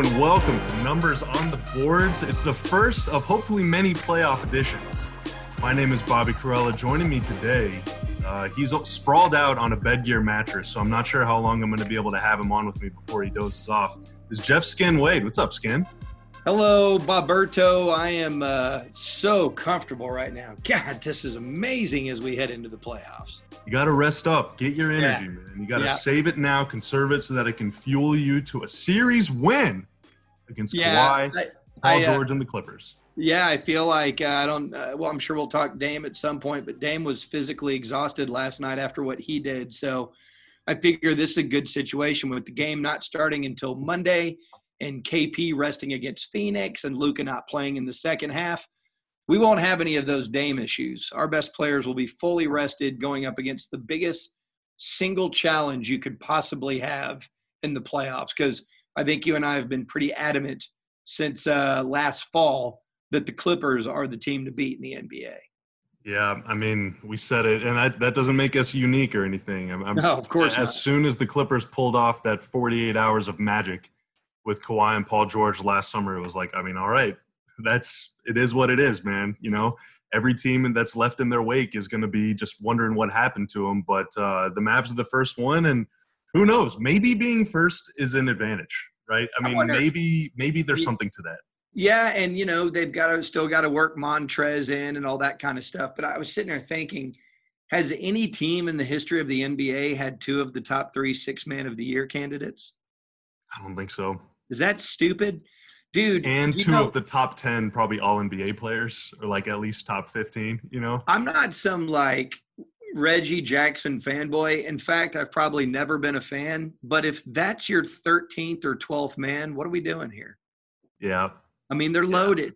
And welcome to Numbers on the Boards. It's the first of hopefully many playoff editions. My name is Bobby Karalla. Joining me today, uh, he's sprawled out on a Bedgear mattress, so I'm not sure how long I'm going to be able to have him on with me before he dozes off. Is Jeff Skin Wade? What's up, Skin? Hello, Boberto. I am uh, so comfortable right now. God, this is amazing as we head into the playoffs. You got to rest up, get your energy, yeah. man. You got to yeah. save it now, conserve it so that it can fuel you to a series win against yeah, Kawhi, I, Paul I, uh, George, and the Clippers. Yeah, I feel like uh, I don't. Uh, well, I'm sure we'll talk Dame at some point, but Dame was physically exhausted last night after what he did. So I figure this is a good situation with the game not starting until Monday and KP resting against Phoenix and Luka not playing in the second half. We won't have any of those Dame issues. Our best players will be fully rested going up against the biggest single challenge you could possibly have in the playoffs. Because I think you and I have been pretty adamant since uh, last fall that the Clippers are the team to beat in the NBA. Yeah, I mean, we said it, and that, that doesn't make us unique or anything. I'm, I'm, no, of course. As not. soon as the Clippers pulled off that 48 hours of magic, with Kawhi and Paul George last summer, it was like, I mean, all right, that's it is what it is, man. You know, every team that's left in their wake is going to be just wondering what happened to them. But uh, the Mavs are the first one, and who knows? Maybe being first is an advantage, right? I mean, I maybe maybe there's something to that. Yeah, and you know they've got to still got to work Montrezl in and all that kind of stuff. But I was sitting there thinking, has any team in the history of the NBA had two of the top three six man of the year candidates? I don't think so. Is that stupid? Dude, and two know, of the top 10 probably all NBA players or like at least top 15, you know? I'm not some like Reggie Jackson fanboy. In fact, I've probably never been a fan, but if that's your 13th or 12th man, what are we doing here? Yeah. I mean, they're loaded.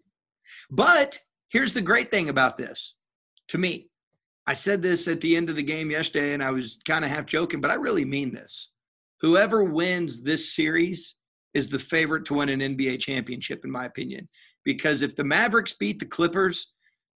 But here's the great thing about this to me. I said this at the end of the game yesterday, and I was kind of half joking, but I really mean this. Whoever wins this series is the favorite to win an NBA championship, in my opinion. Because if the Mavericks beat the Clippers,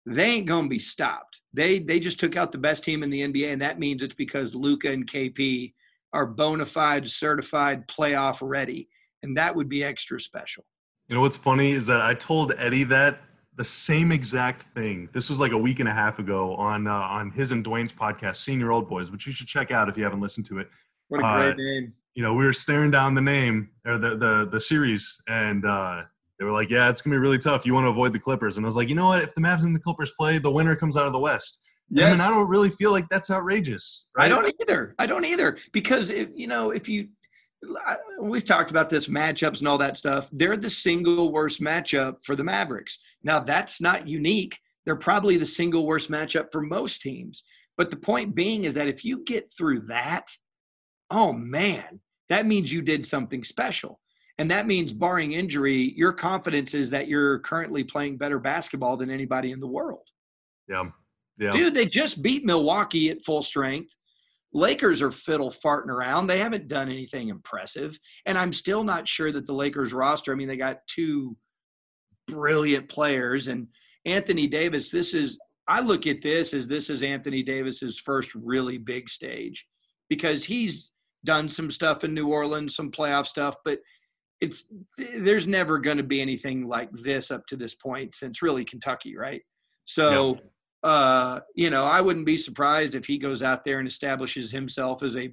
they ain't gonna be stopped. They they just took out the best team in the NBA, and that means it's because Luka and KP are bona fide, certified, playoff ready, and that would be extra special. You know what's funny is that I told Eddie that the same exact thing. This was like a week and a half ago on uh, on his and Dwayne's podcast, Senior Old Boys, which you should check out if you haven't listened to it. What a great uh, name! you know, we were staring down the name or the the the series, and uh, they were like, "Yeah, it's gonna be really tough. You want to avoid the Clippers." And I was like, "You know what? If the Mavs and the Clippers play, the winner comes out of the West." Yes. And I don't really feel like that's outrageous. Right? I don't either. I don't either because if, you know if you we've talked about this matchups and all that stuff. They're the single worst matchup for the Mavericks. Now that's not unique. They're probably the single worst matchup for most teams. But the point being is that if you get through that, oh man, that means you did something special. And that means, barring injury, your confidence is that you're currently playing better basketball than anybody in the world. Yeah. Yeah. Dude, they just beat Milwaukee at full strength. Lakers are fiddle farting around. They haven't done anything impressive. And I'm still not sure that the Lakers roster, I mean, they got two brilliant players. And Anthony Davis, this is, I look at this as this is Anthony Davis's first really big stage because he's done some stuff in New Orleans, some playoff stuff, but it's there's never going to be anything like this up to this point since really Kentucky, right? So, yep. uh, you know, I wouldn't be surprised if he goes out there and establishes himself as a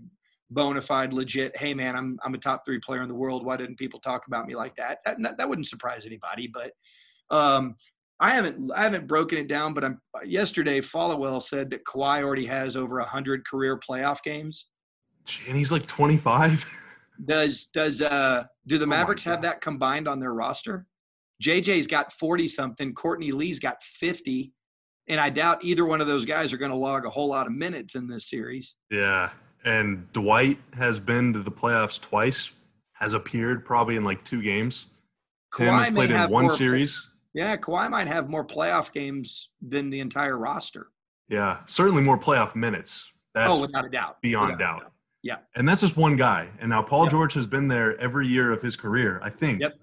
bona fide, legit. Hey, man, I'm I'm a top three player in the world. Why didn't people talk about me like that? That that wouldn't surprise anybody. But um, I haven't I haven't broken it down. But I'm yesterday. Followill said that Kawhi already has over hundred career playoff games. And he's like 25. Does does uh do the oh Mavericks oh have that combined on their roster? JJ's got 40 something, Courtney Lee's got 50, and I doubt either one of those guys are going to log a whole lot of minutes in this series. Yeah. And Dwight has been to the playoffs twice, has appeared probably in like two games. Tim Kawhi has played in one series. Yeah, Kawhi might have more playoff games than the entire roster. Yeah, certainly more playoff minutes. That's oh, without a doubt. Beyond without doubt. Yeah. And that's just one guy. And now Paul yep. George has been there every year of his career, I think. Yep.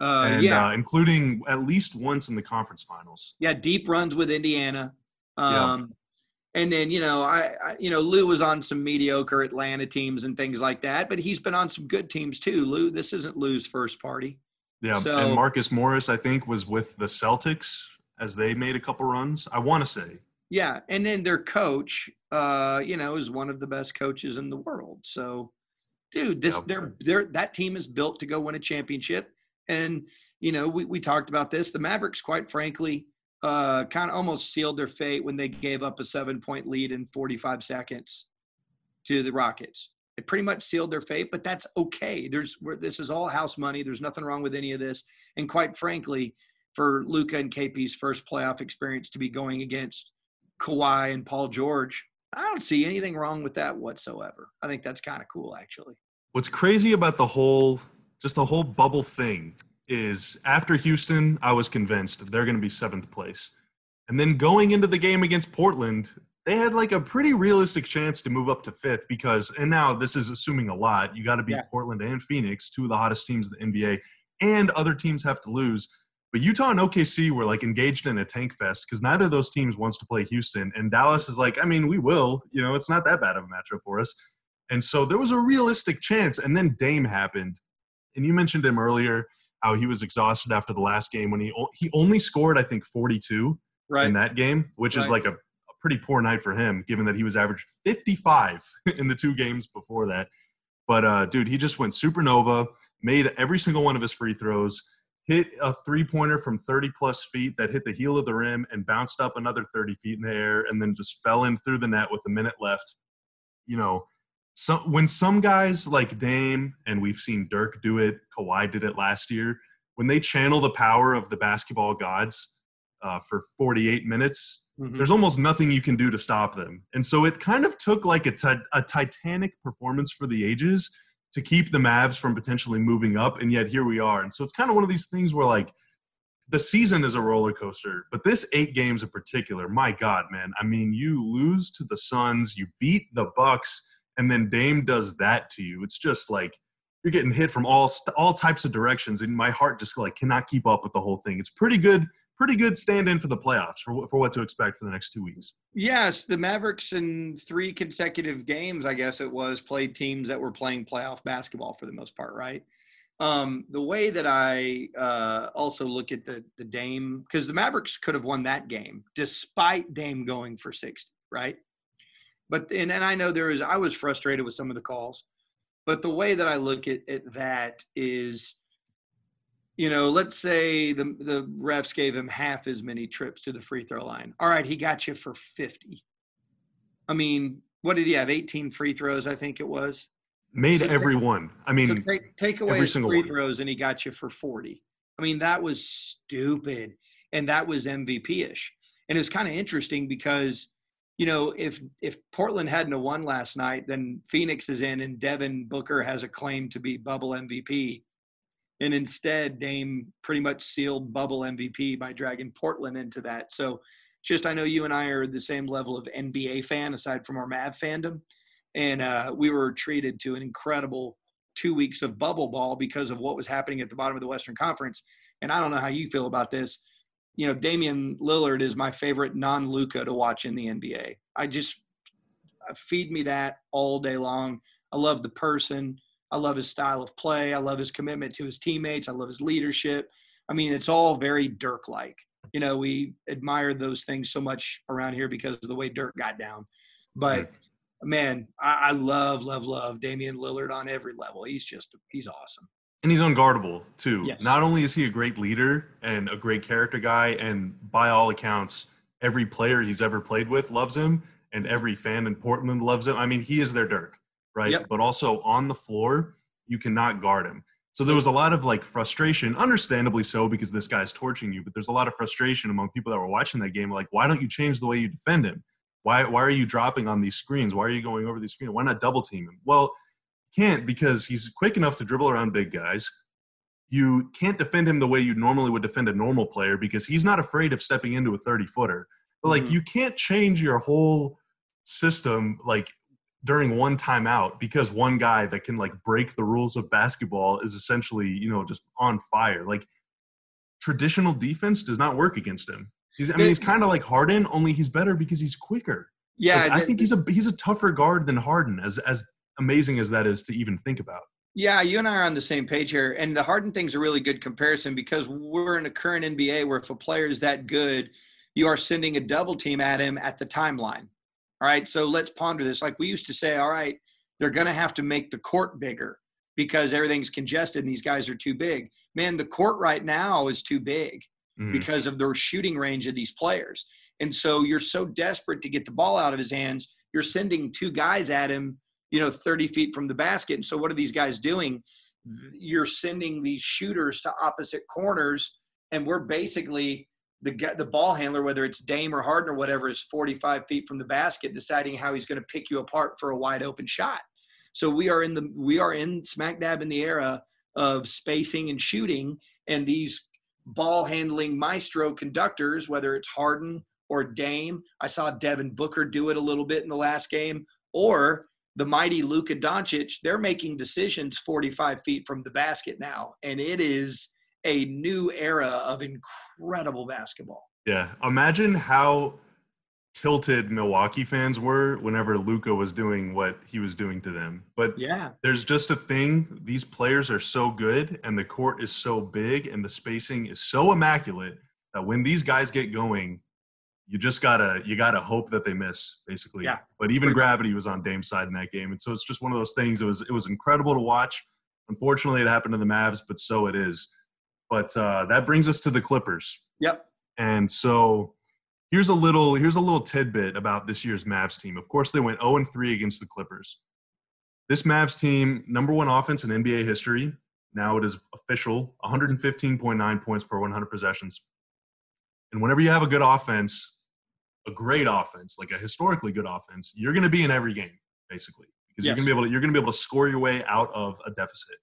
Uh, and, yeah. Uh, including at least once in the conference finals. Yeah, deep runs with Indiana. Um, And then you know, I, I, you know Lou was on some mediocre Atlanta teams and things like that, but he's been on some good teams too. Lou, this isn't Lou's first party. Yeah, so, and Marcus Morris, I think, was with the Celtics as they made a couple runs. I want to say. Yeah, and then their coach, uh, you know, is one of the best coaches in the world. So, dude, this they're they're that team is built to go win a championship. And you know, we we talked about this. The Mavericks, quite frankly, uh, kind of almost sealed their fate when they gave up a seven point lead in 45 seconds to the Rockets. It pretty much sealed their fate, but that's okay. There's this is all house money. There's nothing wrong with any of this. And quite frankly, for Luka and KP's first playoff experience to be going against Kawhi and Paul George, I don't see anything wrong with that whatsoever. I think that's kind of cool, actually. What's crazy about the whole, just the whole bubble thing is after Houston, I was convinced they're going to be seventh place. And then going into the game against Portland, they had like a pretty realistic chance to move up to fifth because, and now this is assuming a lot. You got to beat yeah. Portland and Phoenix, two of the hottest teams in the NBA, and other teams have to lose. But Utah and OKC were like engaged in a tank fest because neither of those teams wants to play Houston. And Dallas is like, I mean, we will. You know, it's not that bad of a matchup for us. And so there was a realistic chance. And then Dame happened. And you mentioned him earlier how he was exhausted after the last game when he he only scored I think 42 right. in that game, which right. is like a, a, pretty poor night for him given that he was averaged 55 in the two games before that. But uh, dude, he just went supernova, made every single one of his free throws hit a three pointer from 30 plus feet that hit the heel of the rim and bounced up another 30 feet in the air and then just fell in through the net with a minute left. You know, so when some guys like Dame and we've seen Dirk do it, Kawhi did it last year, when they channel the power of the basketball gods uh, for 48 minutes, mm-hmm. there's almost nothing you can do to stop them. And so it kind of took like a, t- a titanic performance for the ages to keep the Mavs from potentially moving up, and yet here we are. And so it's kind of one of these things where like the season is a roller coaster, but this eight games in particular, my God, man. I mean, you lose to the Suns, you beat the Bucks, and then Dame does that to you. It's just like you're getting hit from all all types of directions, and my heart just like cannot keep up with the whole thing. It's pretty good pretty good stand in for the playoffs for, for what to expect for the next two weeks. Yes, the Mavericks in three consecutive games, I guess it was, played teams that were playing playoff basketball for the most part, right? Um, the way that I uh, also look at the the Dame, because the Mavericks could have won that game despite Dame going for 60, right? But and, and I know there is I was frustrated with some of the calls, but the way that I look at, at that is you know, let's say the the refs gave him half as many trips to the free throw line. All right, he got you for 50. I mean, what did he have? 18 free throws, I think it was. Made so every take, one. I mean, so take, take away his free one. throws and he got you for 40. I mean, that was stupid. And that was MVP ish. And it's kind of interesting because, you know, if if Portland hadn't won last night, then Phoenix is in and Devin Booker has a claim to be bubble MVP and instead Dame pretty much sealed bubble MVP by dragging Portland into that. So just I know you and I are the same level of NBA fan aside from our Mav fandom, and uh, we were treated to an incredible two weeks of bubble ball because of what was happening at the bottom of the Western Conference. And I don't know how you feel about this. You know, Damian Lillard is my favorite non-Luka to watch in the NBA. I just feed me that all day long. I love the person. I love his style of play. I love his commitment to his teammates. I love his leadership. I mean, it's all very Dirk like. You know, we admired those things so much around here because of the way Dirk got down. But man, I, I love, love, love Damian Lillard on every level. He's just, he's awesome. And he's unguardable too. Yes. Not only is he a great leader and a great character guy, and by all accounts, every player he's ever played with loves him, and every fan in Portland loves him. I mean, he is their Dirk right? Yep. But also on the floor, you cannot guard him. So there was a lot of like frustration, understandably so, because this guy's torching you. But there's a lot of frustration among people that were watching that game. Like, why don't you change the way you defend him? Why why are you dropping on these screens? Why are you going over these screens? Why not double team him? Well, can't because he's quick enough to dribble around big guys. You can't defend him the way you normally would defend a normal player because he's not afraid of stepping into a 30 footer. But like mm-hmm. you can't change your whole system like during one timeout because one guy that can like break the rules of basketball is essentially you know just on fire like traditional defense does not work against him he's i mean he's kind of like harden only he's better because he's quicker Yeah, Like, I think he's a he's a tougher guard than Harden, as as amazing as that is to even think about. Yeah, you and I are on the same page here. And the Harden thing's a really good comparison because we're in a current NBA where if a player is that good, you are sending a double team at him at the timeline. All right. So let's ponder this. Like we used to say, all right, they're going to have to make the court bigger because everything's congested and these guys are too big. Man, the court right now is too big Mhm. because of the shooting range of these players. And so you're so desperate to get the ball out of his hands, you're sending two guys at him, you know, 30 feet from the basket. And so what are these guys doing? You're sending these shooters to opposite corners, and we're basically the the ball handler, whether it's Dame or Harden or whatever, is 45 feet from the basket, deciding how he's going to pick you apart for a wide open shot. So we are in the we are in smack dab in the era of spacing and shooting, and these ball handling maestro conductors, whether it's Harden or Dame. I saw Devin Booker do it a little bit in the last game, or the mighty Luka Doncic. They're making decisions 45 feet from the basket now, and it is a new era of incredible basketball. Yeah. Imagine how tilted Milwaukee fans were whenever Luka was doing what he was doing to them. But Yeah, there's just a thing these players are so good and the court is so big and the spacing is so immaculate that when these guys get going you just gotta you gotta hope that they miss basically Yeah. but even gravity was on Dame's side in that game and so it's just one of those things it was it was incredible to watch unfortunately it happened to the Mavs but so it is but uh, that brings us to the Clippers yep, and so here's a little here's a little tidbit about this year's Mavs team. Of course, they went 0 and 3 against the Clippers. This Mavs team, number one offense in NBA history. Now it is official 115.9 points per 100 possessions. And whenever you have a good offense, a great offense, like a historically good offense, you're going to be in every game, basically, because you're going to be able to you're going to be able to score your way out of a deficit.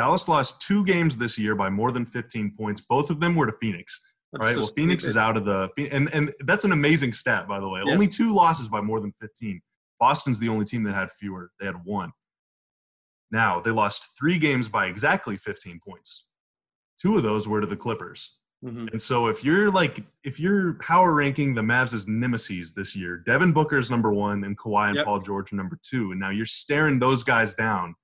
Dallas lost two games this year by more than 15 points. Both of them were to Phoenix. That's right. so Well, Phoenix stupid. is out of the and and that's an amazing stat, by the way. Yes. Only two losses by more than 15. Boston's the only team that had fewer. They had one. Now they lost three games by exactly 15 points. Two of those were to the Clippers. Mhm. And so if you're like if you're power ranking the Mavs as nemesis this year, Devin Booker's number one and Kawhi and Yep. Paul George are number two. And now you're staring those guys down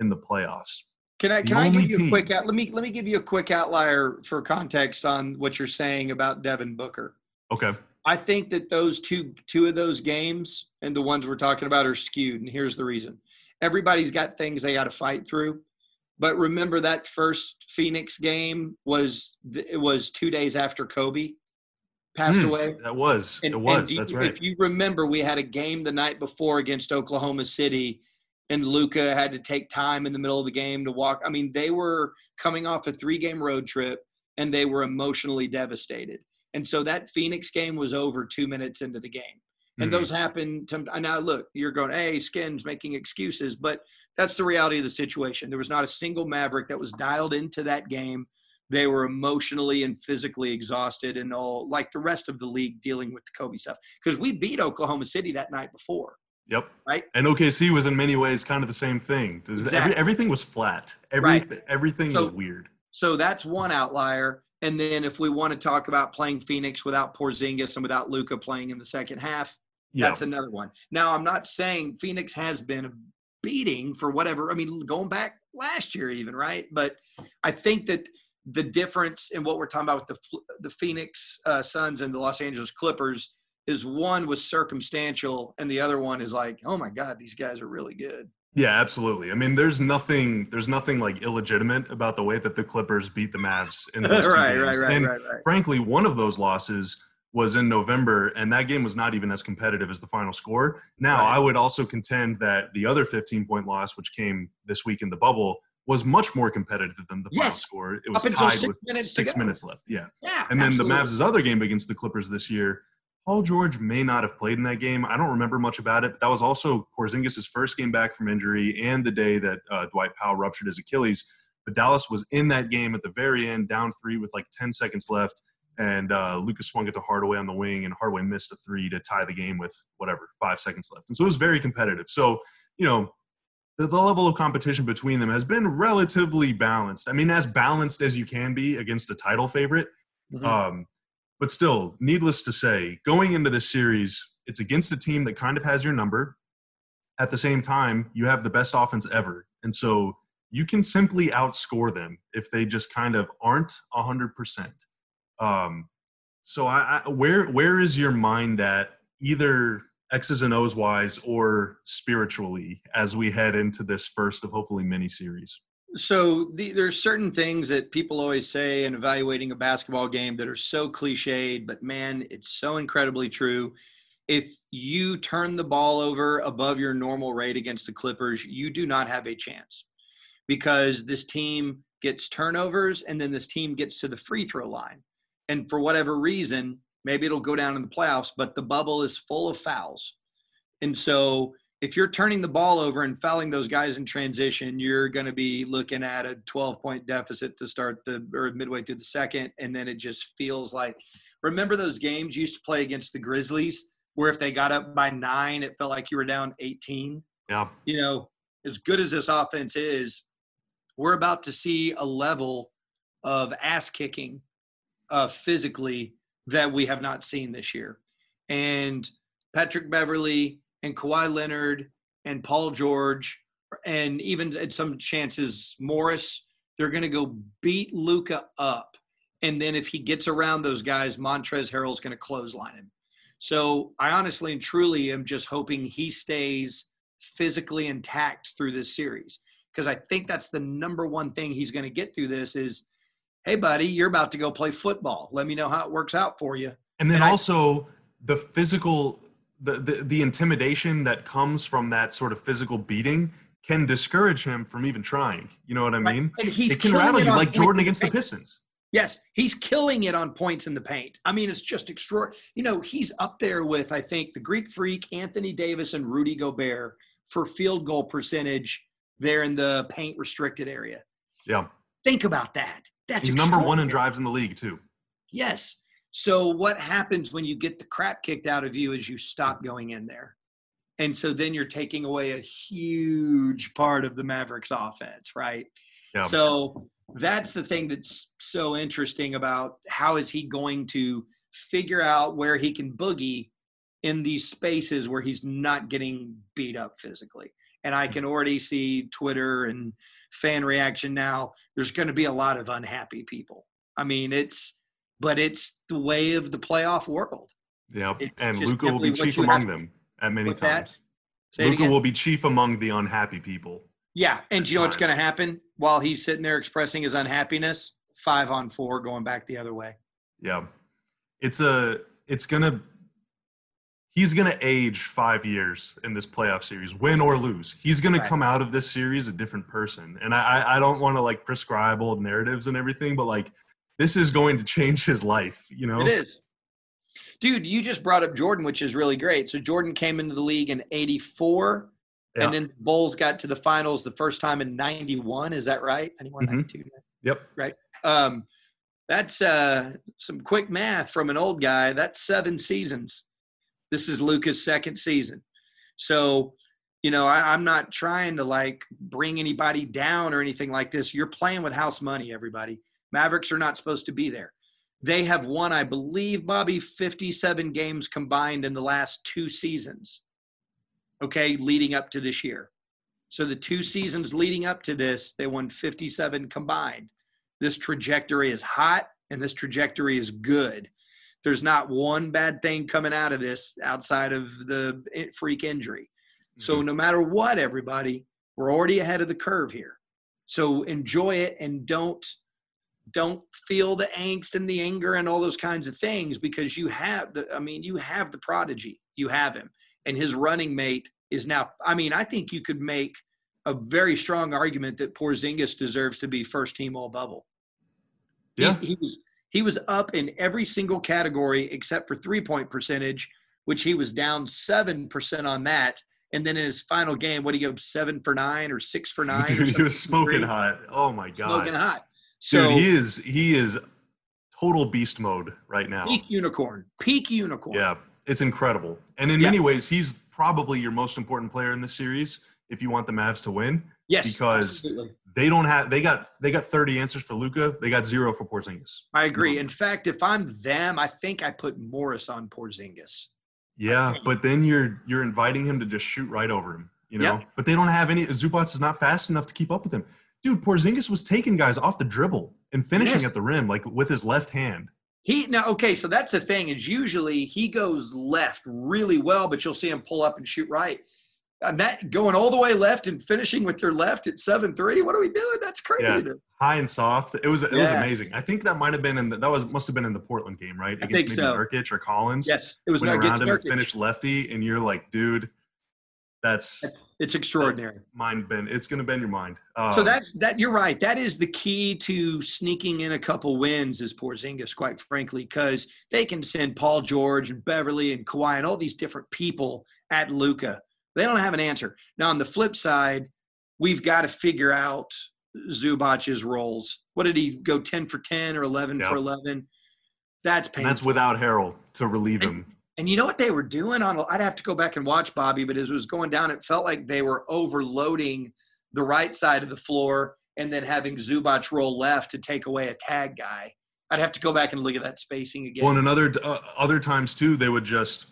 in the playoffs. Can I can I give you team. a quick out? Let me let me give you a quick outlier for context on what you're saying about Devin Booker. Okay. I think that those two two of those games and the ones we're talking about are skewed, and here's the reason. Everybody's got things they got to fight through, but remember that first Phoenix game was it was two days after Kobe passed Hmm, away. That was. And, it was. and you- That's right. If you remember, we had a game the night before against Oklahoma City, and Luka had to take time in the middle of the game to walk. I mean, they were coming off a three-game road trip, and they were emotionally devastated. And so that Phoenix game was over two minutes into the game. And Mhm. those happen. To, now, look, you're going, hey, Skins making excuses, but that's the reality of the situation. There was not a single Maverick that was dialed into that game. They were emotionally and physically exhausted, and all like the rest of the league dealing with the Kobe stuff. Because we beat Oklahoma City that night before. Yep. Right. And OKC was in many ways kind of the same thing. Every, Exactly. everything was flat. Every, Right. Everything So- was weird. So that's one outlier. And then if we want to talk about playing Phoenix without Porzingis and without Luka playing in the second half, Yeah. that's another one. Now I'm not saying Phoenix has been a beating for whatever. I mean, going back last year even, right? But I think that the difference in what we're talking about with the the Phoenix uh, Suns and the Los Angeles Clippers is one was circumstantial, and the other one is like, oh my God, these guys are really good. Yeah, absolutely. I mean, there's nothing, there's nothing like illegitimate about the way that the Clippers beat the Mavs in those two right, games. right, right, and right, right. frankly, one of those losses was in November, and that game was not even as competitive as the final score. Now, Right. I would also contend that the other 15 point loss, which came this week in the bubble, was much more competitive than the final score. It was tied six with minutes six minutes left. Yeah. Yeah, And then absolutely. the Mavs' other game against the Clippers this year, Paul George may not have played in that game. I don't remember much about it. But that was also Porzingis' first game back from injury and the day that uh, Dwight Powell ruptured his Achilles. But Dallas was in that game at the very end, down three with like 10 seconds left. And uh, Lucas swung it to Hardaway on the wing, and Hardaway missed a three to tie the game with whatever, five seconds left. And so it was very competitive. So, you know, the, the level of competition between them has been relatively balanced. I mean, as balanced as you can be against a title favorite. Mhm. Um, but still, needless to say, going into this series, it's against a team that kind of has your number. At the same time, you have the best offense ever. And so you can simply outscore them if they just kind of aren't 100%. Um, so I, I, where where is your mind at either X's and O's wise or spiritually as we head into this first of hopefully many series? So the, there's certain things that people always say in evaluating a basketball game that are so cliched, but man, it's so incredibly true. If you turn the ball over above your normal rate against the Clippers, you do not have a chance because this team gets turnovers and then this team gets to the free throw line. And for whatever reason, maybe it'll go down in the playoffs, but the bubble is full of fouls. And so if you're turning the ball over and fouling those guys in transition, you're going to be looking at a 12 point deficit to start the or midway through the second. And then it just feels like remember those games you used to play against the Grizzlies where if they got up by nine, it felt like you were down 18. Yeah. You know, as good as this offense is, we're about to see a level of ass kicking uh, physically that we have not seen this year. And Patrick Beverley and Kawhi Leonard and Paul George and even at some chances Morris, they're going to go beat Luka up. And then if he gets around those guys, Montrezl Harrell's going to clothesline him. So I honestly and truly am just hoping he stays physically intact through this series because I think that's the number one thing he's going to get through this is, hey, buddy, you're about to go play football. Let me know how it works out for you. And then and also I, the physical, the, the the intimidation that comes from that sort of physical beating can discourage him from even trying. You know what I mean? Right. And he's it can rattle you like Jordan against the Pistons. Yes, he's killing it on points in the paint. I mean, it's just extraordinary. You know, he's up there with I think the Greek Freak, Anthony Davis, and Rudy Gobert for field goal percentage there in the paint restricted area. Yeah. Think about that. That's He's number one in drives in the league too. Yes. So what happens when you get the crap kicked out of you is you stop going in there. And so then you're taking away a huge part of the Mavericks offense, right? Yeah. So that's the thing that's so interesting about how is he going to figure out where he can boogie in these spaces where he's not getting beat up physically and I can already see Twitter and fan reaction now. There's going to be a lot of unhappy people. I mean, it's, but it's the way of the playoff world. Yeah, and Luka will be chief among them at many times. Luka will be chief among the unhappy people. Yeah, and you know what's going to happen while he's sitting there expressing his unhappiness? Five on four, going back the other way. Yeah, it's a it's going to he's going to age five years in this playoff series, win or lose. He's going right. to come out of this series a different person. And I, I don't want to like prescribe old narratives and everything, but like this is going to change his life, you know? It is. Dude, you just brought up Jordan, which is really great. So Jordan came into the league in 84. Yeah. And then the Bulls got to the finals the first time in 91. Is that right? 91, mm-hmm. 92. Yep. Right. Um, that's uh, some quick math from an old guy. That's seven seasons. This is Luka's second season. So, you know, I, am not trying to like bring anybody down or anything like this. You're playing with house money, everybody. Mavericks are not supposed to be there. They have won, I believe, Bobby, 57 games combined in the last two seasons. Okay, leading up to this year. So the two seasons leading up to this, they won 57 combined. This trajectory is hot and this trajectory is good there's not one bad thing coming out of this outside of the freak injury. So mm-hmm. no matter what, everybody, we're already ahead of the curve here. So enjoy it and don't don't feel the angst and the anger and all those kinds of things because you have the I mean you have the prodigy. You have him. And his running mate is now I mean, I think you could make a very strong argument that Porzingis deserves to be first team all bubble. Yeah. He's, he was he was up in every single category except for three point percentage, which he was down 7% on that. And then in his final game, what do you go seven for nine or six for nine? Dude, he was smoking hot. Oh my god, smoking hot. So Dude, he is he is total beast mode right now. Peak unicorn, peak unicorn. Yeah, it's incredible. And in yeah. many ways, he's probably your most important player in this series if you want the Mavs to win. Yes, because absolutely. they don't have they got they got 30 answers for Luka. They got zero for Porzingis. I agree. In fact, if I'm them, I think I put Morris on Porzingis. Yeah, but then you're you're inviting him to just shoot right over him, you know. Yep. But they don't have any. Zubac is not fast enough to keep up with him. Dude, Porzingis was taking guys off the dribble and finishing Yes. at the rim like with his left hand. He now okay, so that's the thing is usually he goes left really well, but you'll see him pull up and shoot right. Uh, and that going all the way left and finishing with your left at seven three. What are we doing? That's crazy. Yeah. High and soft. It was it was amazing. I think that might have been in the, that was must have been in the Portland game, right? I Against maybe so. Nurkic or Collins. Yes, it was Went not around him and finished lefty, and you're like, dude, that's It's extraordinary. mind bend. It's gonna bend your mind. Um, So that's that. You're right. That is the key to sneaking in a couple wins is Porzingis, quite frankly, because they can send Paul George and Beverley and Kawhi and all these different people at Luka. They don't have an answer. Now on the flip side, we've got to figure out Zubac's roles. What did he go ten for ten or eleven Yeah. for eleven? That's and painful. that's without Harrell to relieve And- him. And you know what they were doing on? I'd have to go back and watch Bobby, but as it was going down, it felt like they were overloading the right side of the floor and then having Zubac roll left to take away a tag guy. I'd have to go back and look at that spacing again. Well, and another uh, other times too, they would just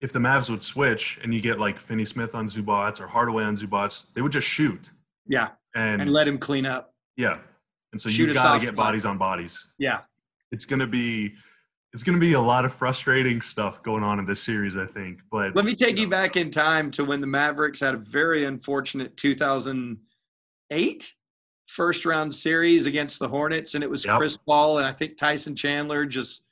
if the Mavs would switch and you get like Finney Smith on Zubac or Hardaway on Zubac, they would just shoot yeah, and, and let him clean up. yeah, and so Shoot you've got to get bodies on bodies. Yeah, It's gonna be it's gonna be a lot of frustrating stuff going on in this series, I think. But let me take you know. back in time to when the Mavericks had a very unfortunate 2008 first round series against the Hornets, and it was Yep. Chris Paul and I think Tyson Chandler just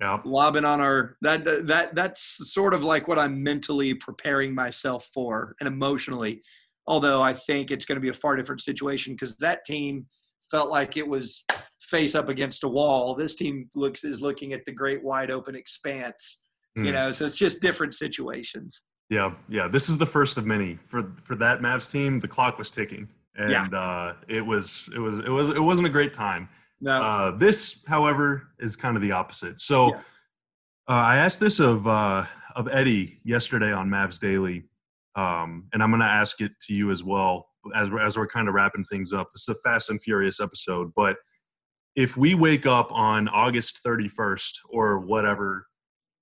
yeah, lobbing on our that that that's sort of like what I'm mentally preparing myself for and emotionally. Although I think it's going to be a far different situation because that team felt like it was face up against a wall. This team looks is looking at the great wide open expanse. You Hmm. know, so it's just different situations. yeah, yeah. This is the first of many for for that Mavs team. The clock was ticking, and Yeah. uh, it was it was it was it wasn't a great time. No, Uh, this, however, is kind of the opposite. So, Yeah. uh, I asked this of uh, of Eddie yesterday on Mavs Daily, um, and I'm going to ask it to you as well as we're, as we're kind of wrapping things up. This is a fast and furious episode, but if we wake up on August 31st or whatever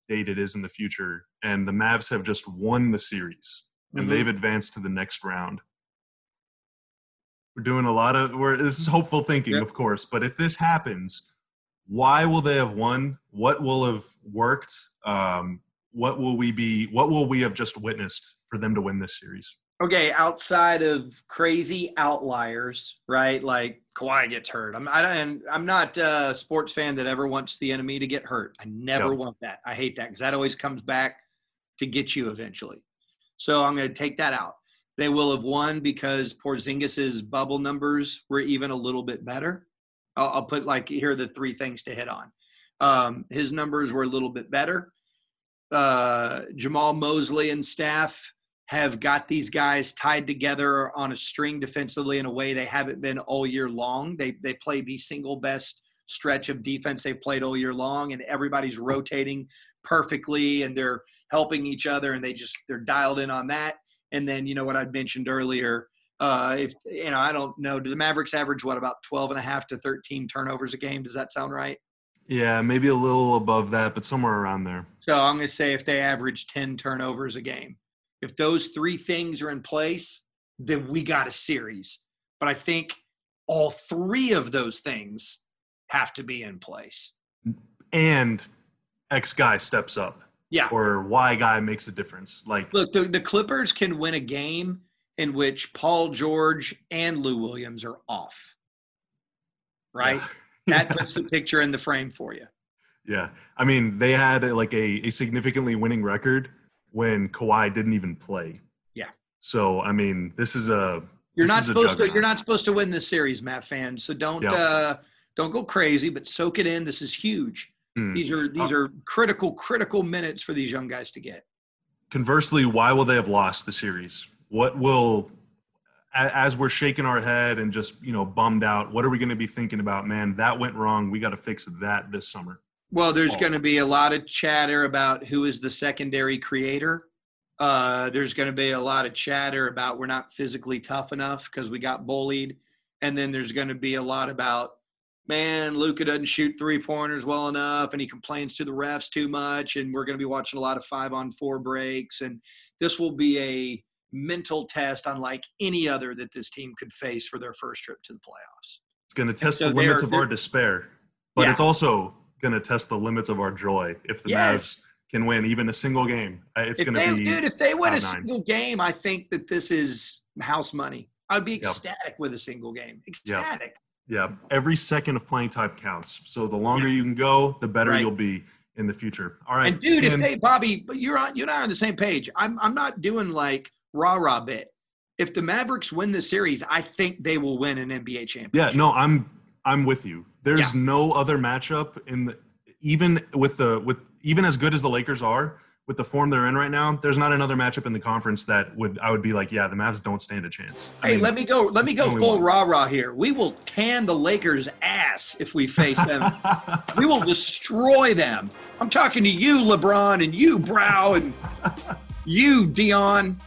date it is in the future, and the Mavs have just won the series and Mhm. they've advanced to the next round. We're doing a lot of we're this is hopeful thinking, Yep. of course, but if this happens, why will they have won? What will have worked? Um, what will we be what will we have just witnessed for them to win this series? Okay, outside of crazy outliers, right? Like Kawhi gets hurt. I'm I don't, I'm not a sports fan that ever wants the enemy to get hurt. I never Yep. want that. I hate that because that always comes back to get you eventually. So I'm going to take that out. They will have won because Porzingis's bubble numbers were even a little bit better. I'll, I'll put like here are the three things to hit on. Um, his numbers were a little bit better. Uh, Jamahl Mosley and staff have got these guys tied together on a string defensively in a way they haven't been all year long. They they play the single best stretch of defense they've played all year long, and everybody's rotating perfectly, and they're helping each other, and they just they're dialed in on that. And then you know what I mentioned earlier. Uh, if you know, I don't know. Do the Mavericks average what about 12 and a half to 13 turnovers a game? Does that sound right? Yeah, maybe a little above that, but somewhere around there. So I'm going to say if they average 10 turnovers a game, if those three things are in place, then we got a series. But I think all three of those things have to be in place. And X guy steps up Yeah. or Y guy makes a difference. Like Look, the, the Clippers can win a game in which Paul George and Lou Williams are off. Right? Yeah. That puts the picture in the frame for you. Yeah, I mean they had like a, a significantly winning record when Kawhi didn't even play. Yeah. So I mean, this is a You're not supposed to. You're not supposed to win this series, Matt fans. So don't uh, don't go crazy, but soak it in. This is huge. hmm. These are these Uh, are critical critical minutes for these young guys to get. conversely, why will they have lost the series? What will as we're shaking our head and just you know bummed out, what are we going to be thinking about? Man, that went wrong. We got to fix that this summer. Well, there's Oh. going to be a lot of chatter about who is the secondary creator. Uh, there's going to be a lot of chatter about we're not physically tough enough because we got bullied, and then there's going to be a lot about man, Luka doesn't shoot three pointers well enough, and he complains to the refs too much, and we're going to be watching a lot of five on four breaks, and this will be a mental test unlike any other that this team could face for their first trip to the playoffs. It's going to test so the limits of our despair, but yeah. it's also going to test the limits of our joy if the yes. Mavs can win even a single game. Uh, it's going to be dude. If they win a single game, I think that this is house money. I'd be ecstatic yep. with a single game. Ecstatic. Yep. Yeah, every second of playing time counts. So the longer you can go, the better right. you'll be in the future. All right, and dude, if hey Bobby, but you're on, you and I are on the same page. I'm I'm not doing like rah rah bit. If the Mavericks win the series, I think they will win an NBA championship. Yeah, no, I'm I'm with you. There's yeah. no other matchup in the even with the with even as good as the Lakers are with the form they're in right now. There's not another matchup in the conference that would I would be like, yeah, the Mavs don't stand a chance. I hey, mean, let me go. Let me go full rah rah here. We will tan the Lakers' ass if we face them. we will destroy them. I'm talking to you, LeBron, and you, Brow, and you, Dion.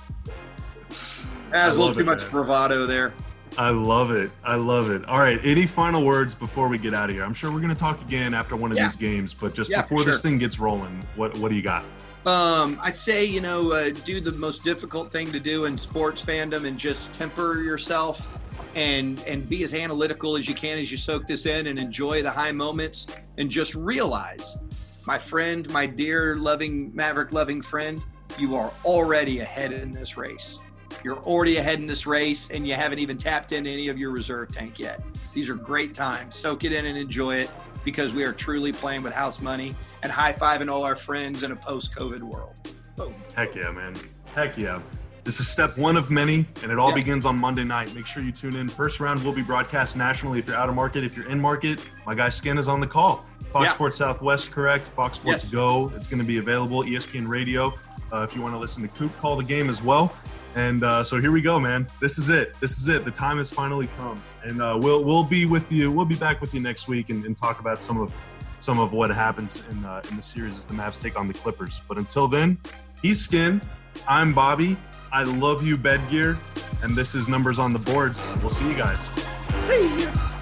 That's a little too it, much man. bravado there. I love it. I love it. All right. Any final words before we get out of here? I'm sure we're going to talk again after one of yeah. these games, but just yeah, before this thing gets rolling, what what do you got? Um, I say, you know, uh, do the most difficult thing to do in sports fandom and just temper yourself and and be as analytical as you can as you soak this in and enjoy the high moments and just realize, my friend, my dear loving Maverick loving friend, you are already ahead in this race. You're already ahead in this race and you haven't even tapped into any of your reserve tank yet. These are great times. Soak it in and enjoy it because we are truly playing with house money and high fiving all our friends in a post COVID world. Boom. Heck yeah, man. Heck yeah. This is step one of many, and it all yeah. begins on Monday night. Make sure you tune in. First round will be broadcast nationally if you're out of market. If you're in market, my guy Skin is on the call. Fox yeah. Sports Southwest, correct? Fox Sports yes. Go. It's going to be available. ESPN Radio. Uh, if you want to listen to Coop call the game as well. And uh, so here we go, man. This is it. This is it. The time has finally come, and uh, we'll we'll be with you. We'll be back with you next week and, and talk about some of some of what happens in uh, in the series as the Mavs take on the Clippers. But until then, he's Skin. I'm Bobby. I love you, Bed Gear, and this is Numbers on the Boards. We'll see you guys. See you.